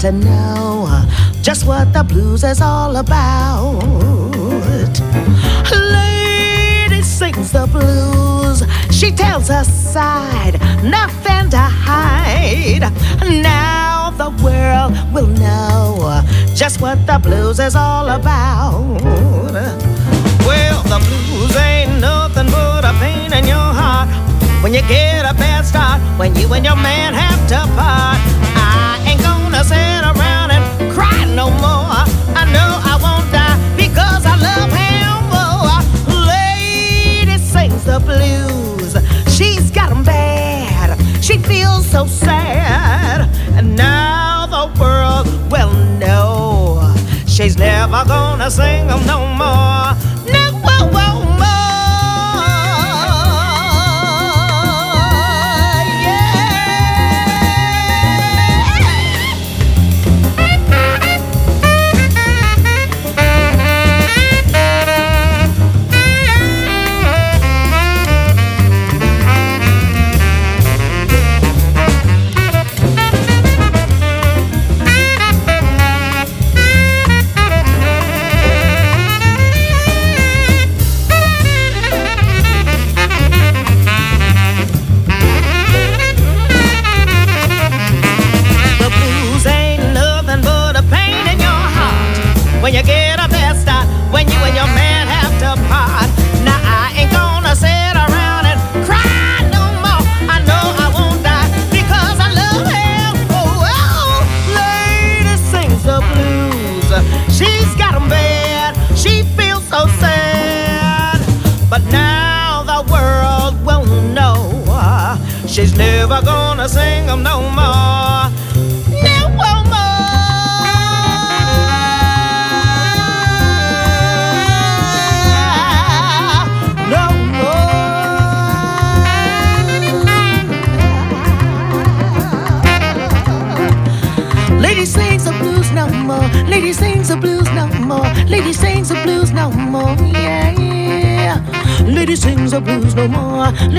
To know just what the blues is all about. Lady sings the blues, she tells her side, nothing to hide. Now the world will know just what the blues is all about. Well, the blues ain't nothing but a pain in your heart when you get a bad start, when you and your man have to part so sad. And now the world will know. She's never gonna sing them no more.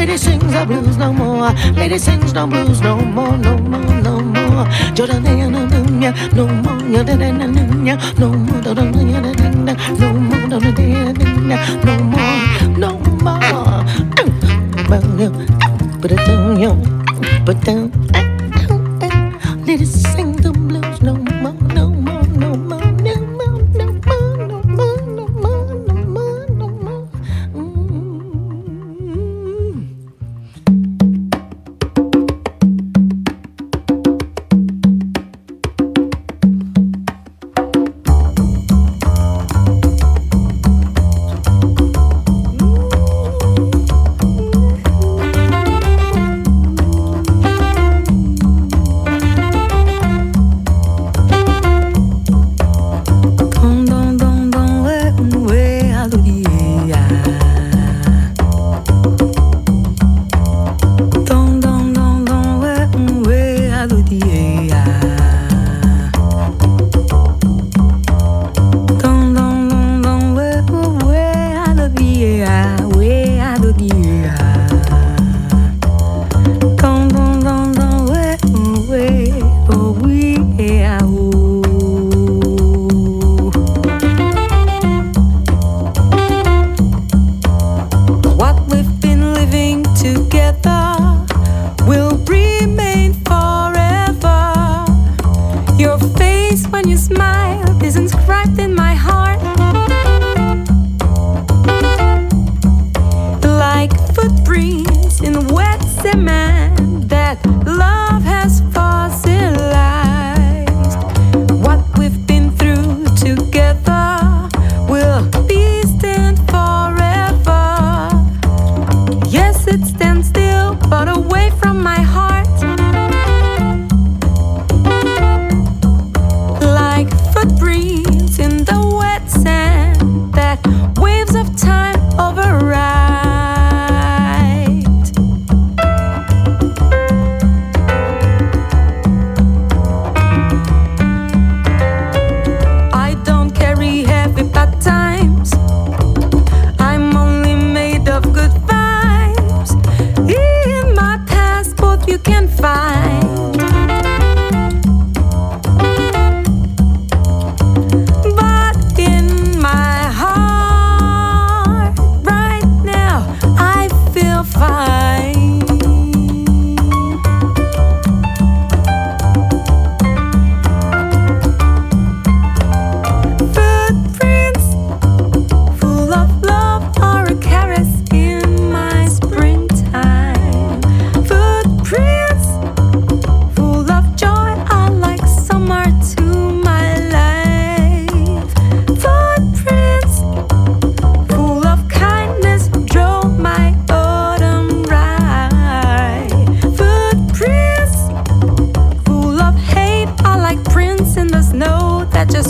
Lady sings no blues no more, no more, no more. Jordan, no more, no more, no more, no more, no more,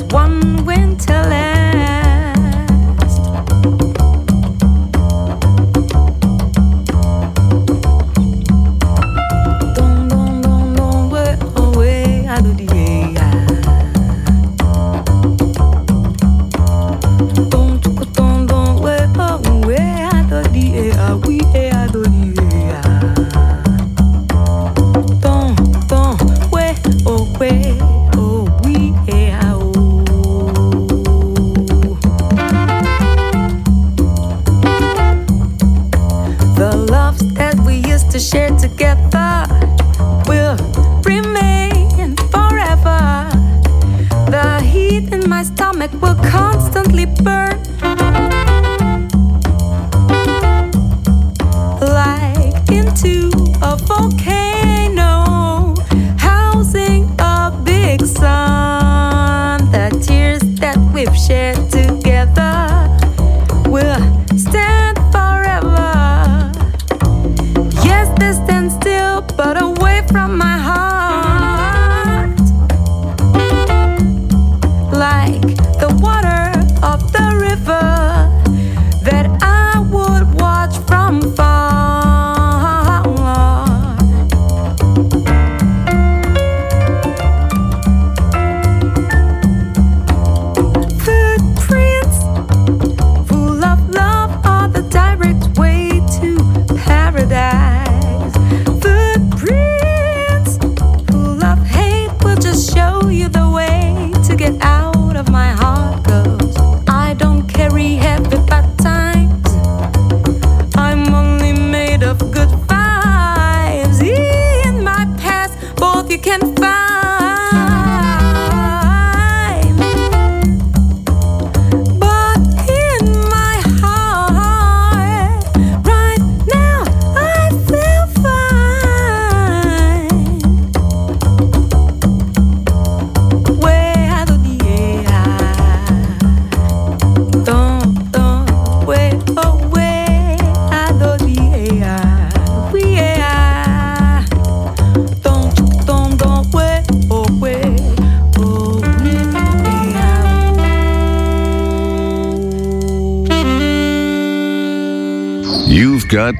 Got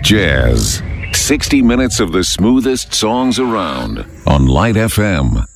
Jazz. 60 minutes of the smoothest songs around on Light FM.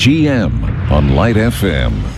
GM on Light FM.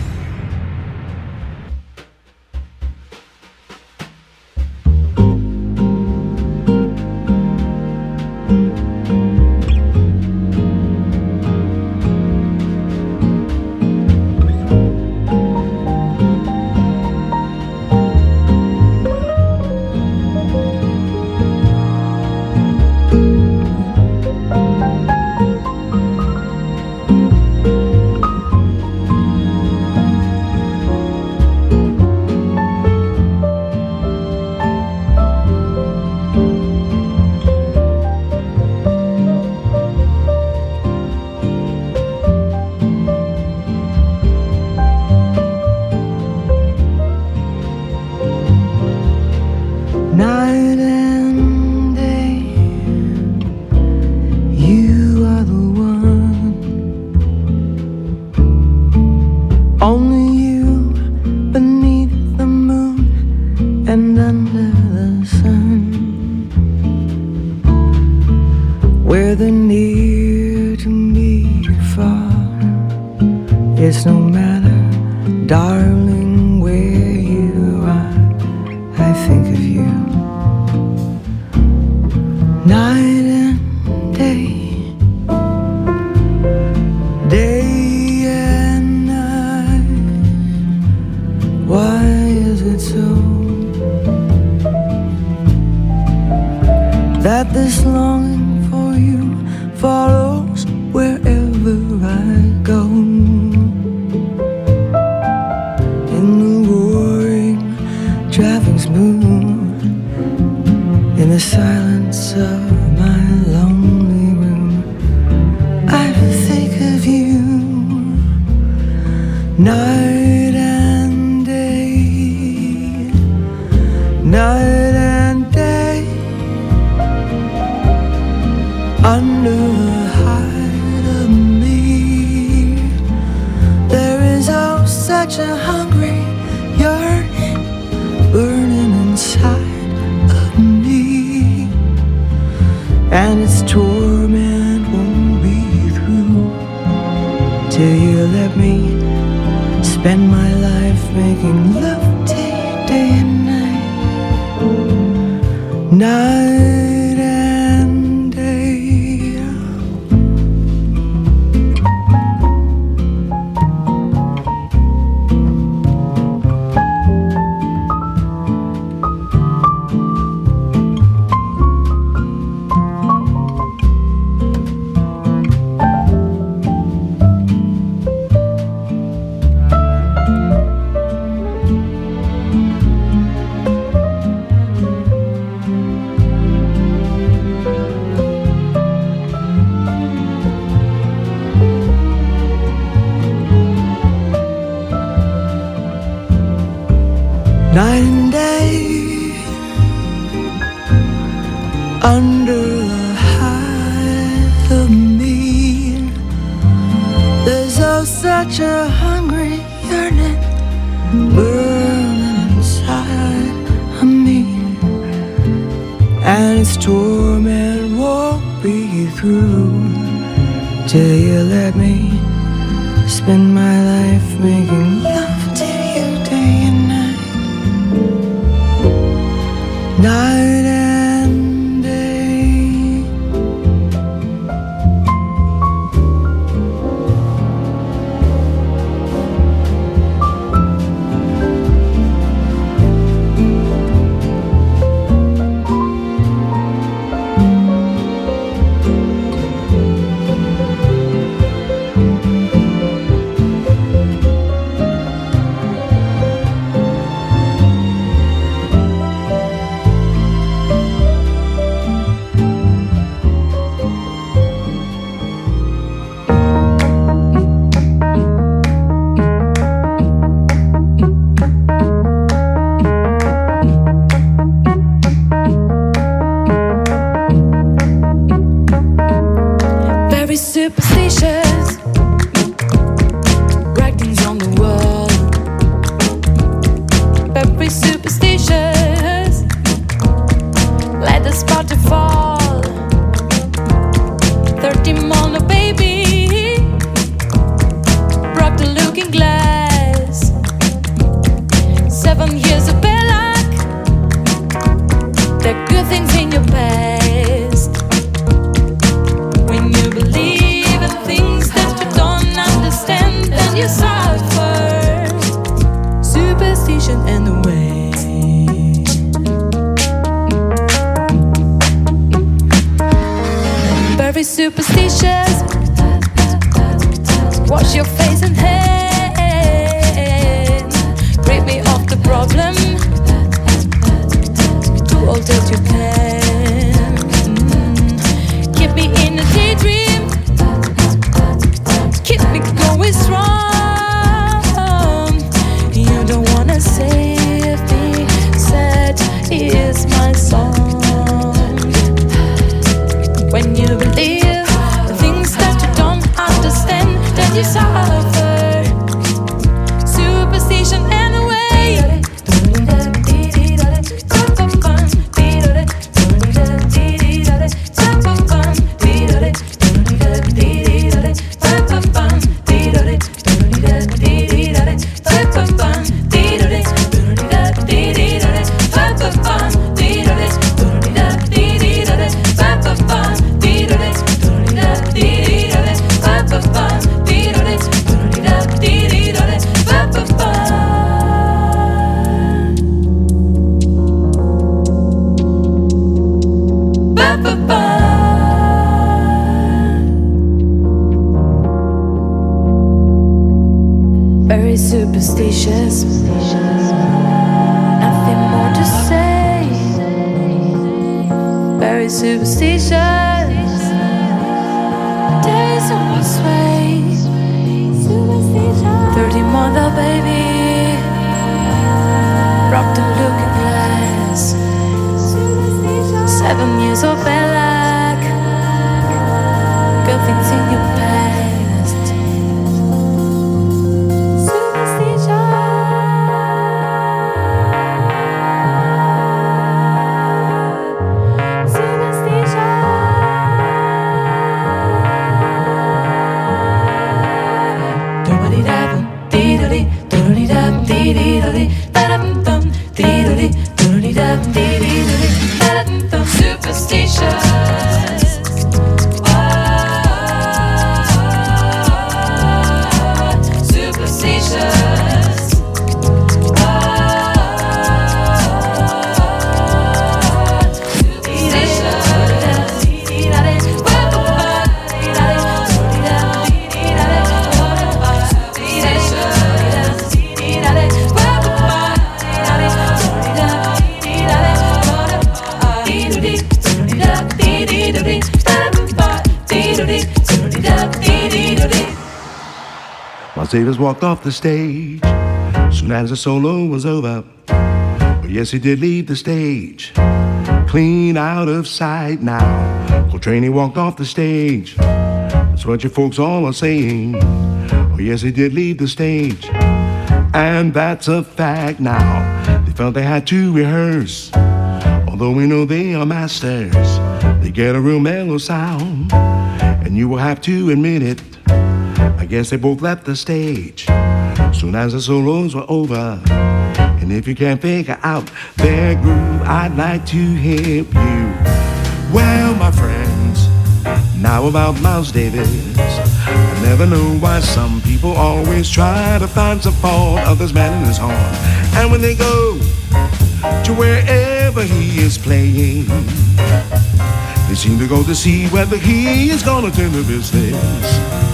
Davis walked off the stage soon as the solo was over. But yes, he did leave the stage, clean out of sight now. Coltrane walked off the stage. That's what your folks all are saying. Oh, yes, he did leave the stage, and that's a fact now. They felt they had to rehearse, although we know they are masters. They get a real mellow sound, and you will have to admit it. I guess they both left the stage soon as the solos were over. And if you can't figure out their groove, I'd like to help you. Well, my friends, now about Miles Davis. I never know why some people always try to find some fault of this man in his horn. And when they go to wherever he is playing, they seem to go to see whether he is gonna turn the business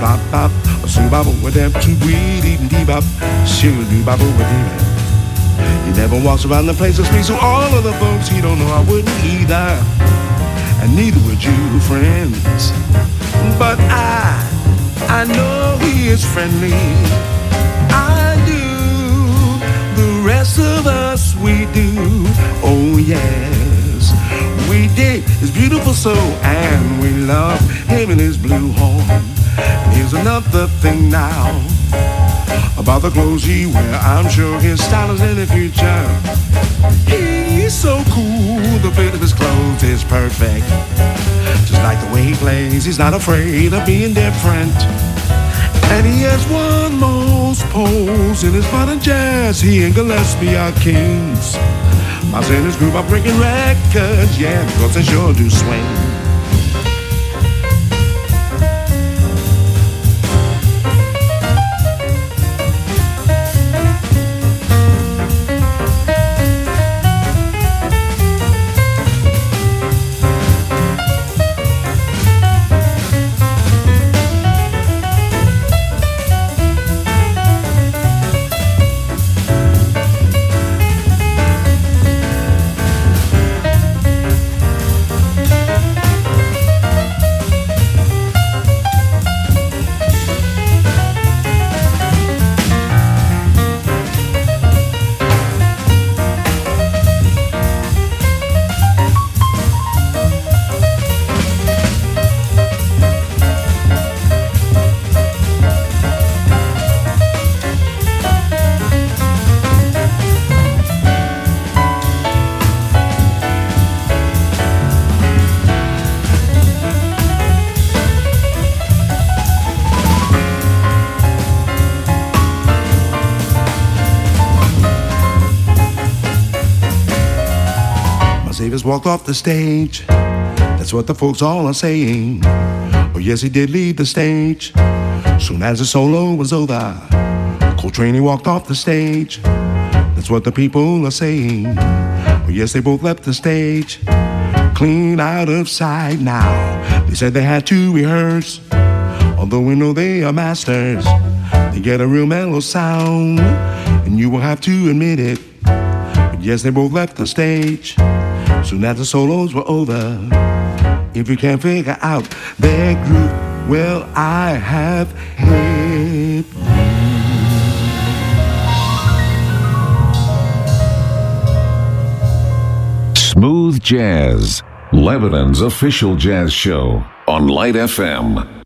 stop bop, a soo bop with them two weed eating dee bop, shoo doo bop with dee He never walks around the place and speaks all of the folks he don't know I wouldn't either, and neither would you, friends. But I, I know he is friendly. I do. The rest of us we do. Oh yes, we did his beautiful soul, and we love him in his blue horn. Another thing now about the clothes he wear. I'm sure his style is in the future. He's so cool, the fit of his clothes is perfect. Just like the way he plays, he's not afraid of being different. And he has one most pose in his modern jazz. He and Gillespie are kings. My sailors group are breaking records, yeah, because they sure do swing. Walked off the stage. That's what the folks all are saying. Oh, yes, he did leave the stage. Soon as the solo was over, Coltrane he walked off the stage. That's what the people are saying. Oh, yes, they both left the stage. Clean out of sight now. They said they had to rehearse. Although we know they are masters, they get a real mellow sound. And you will have to admit it. But yes, they both left the stage. Soon as the solos were over, if you can't figure out their groove, well, I have hit Smooth Jazz, Lebanon's official jazz show on Light FM.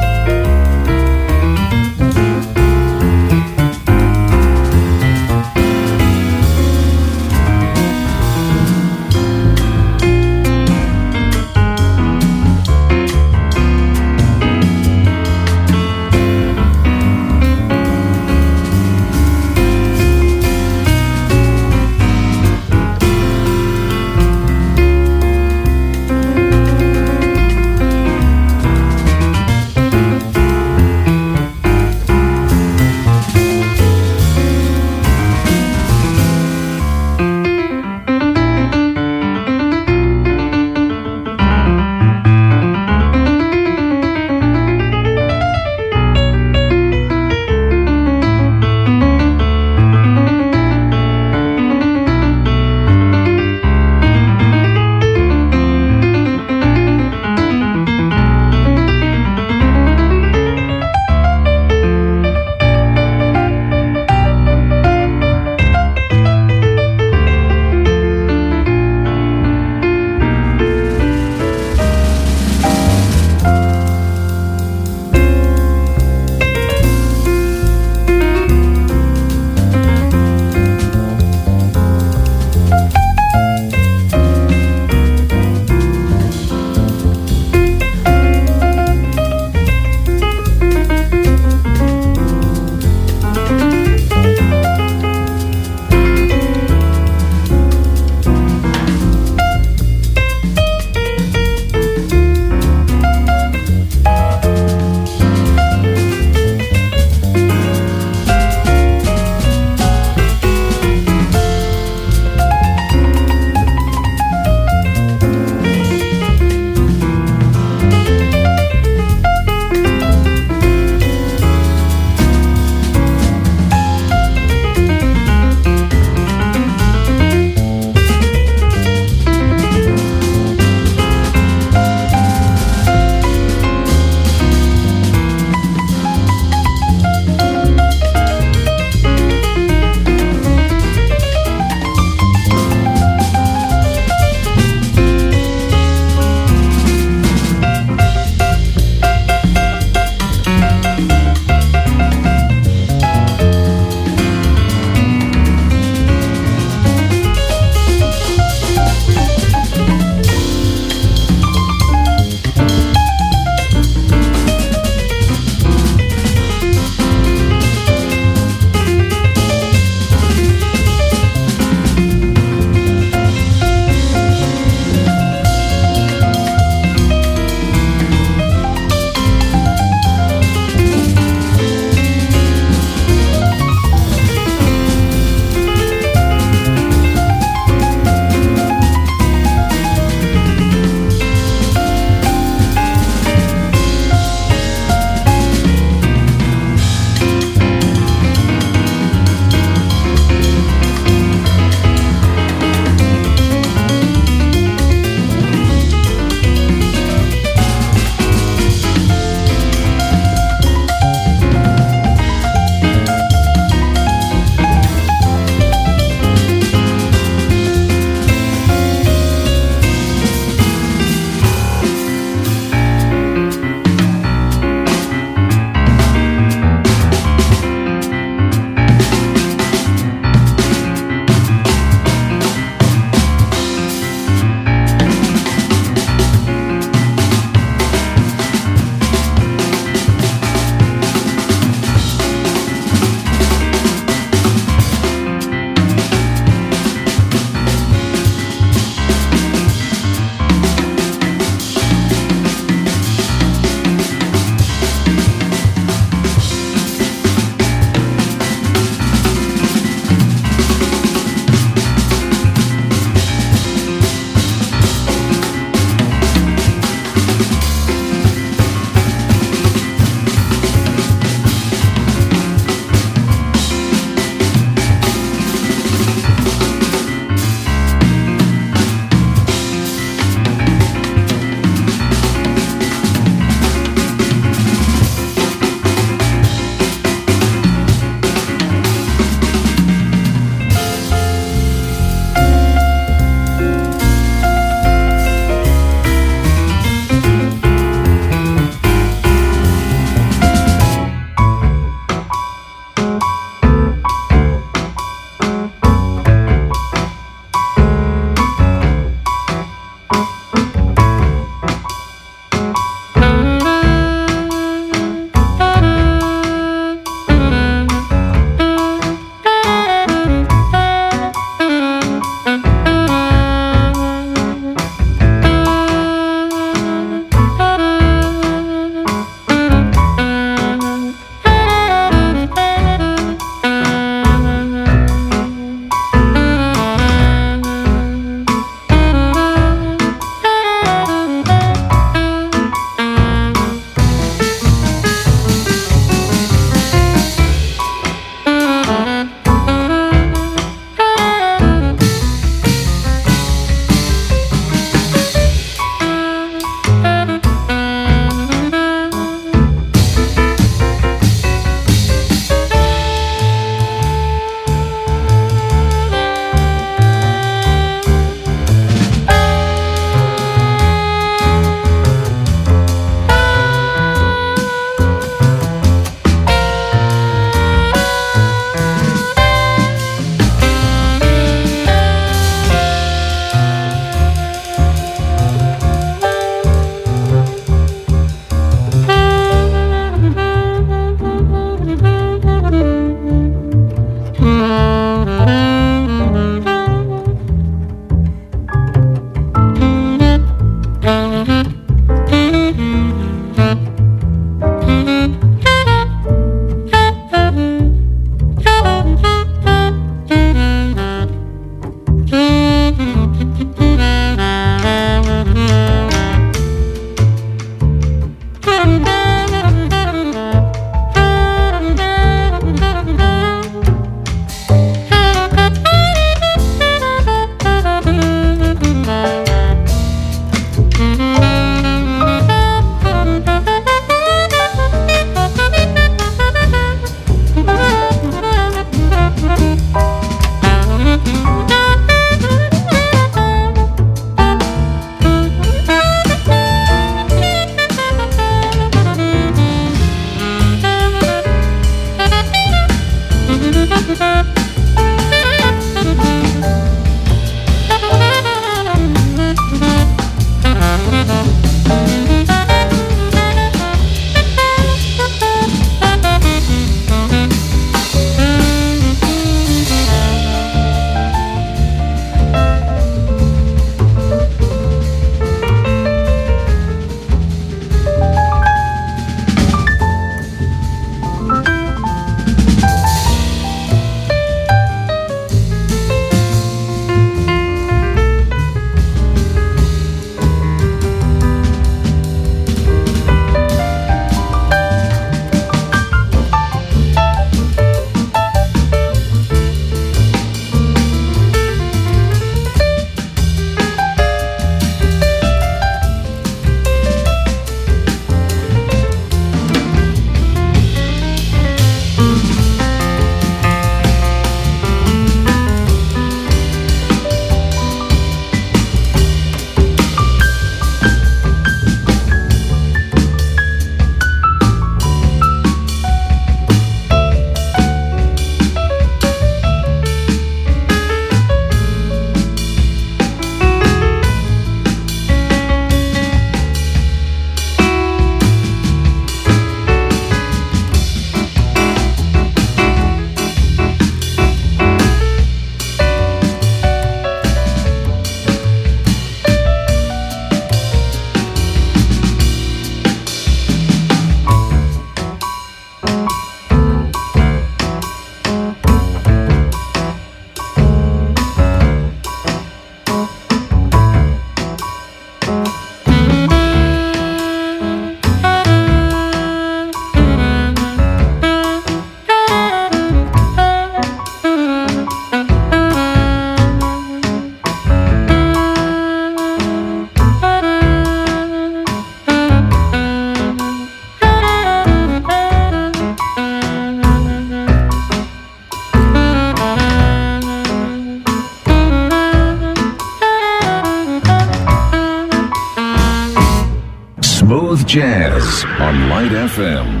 Jazz on Light FM.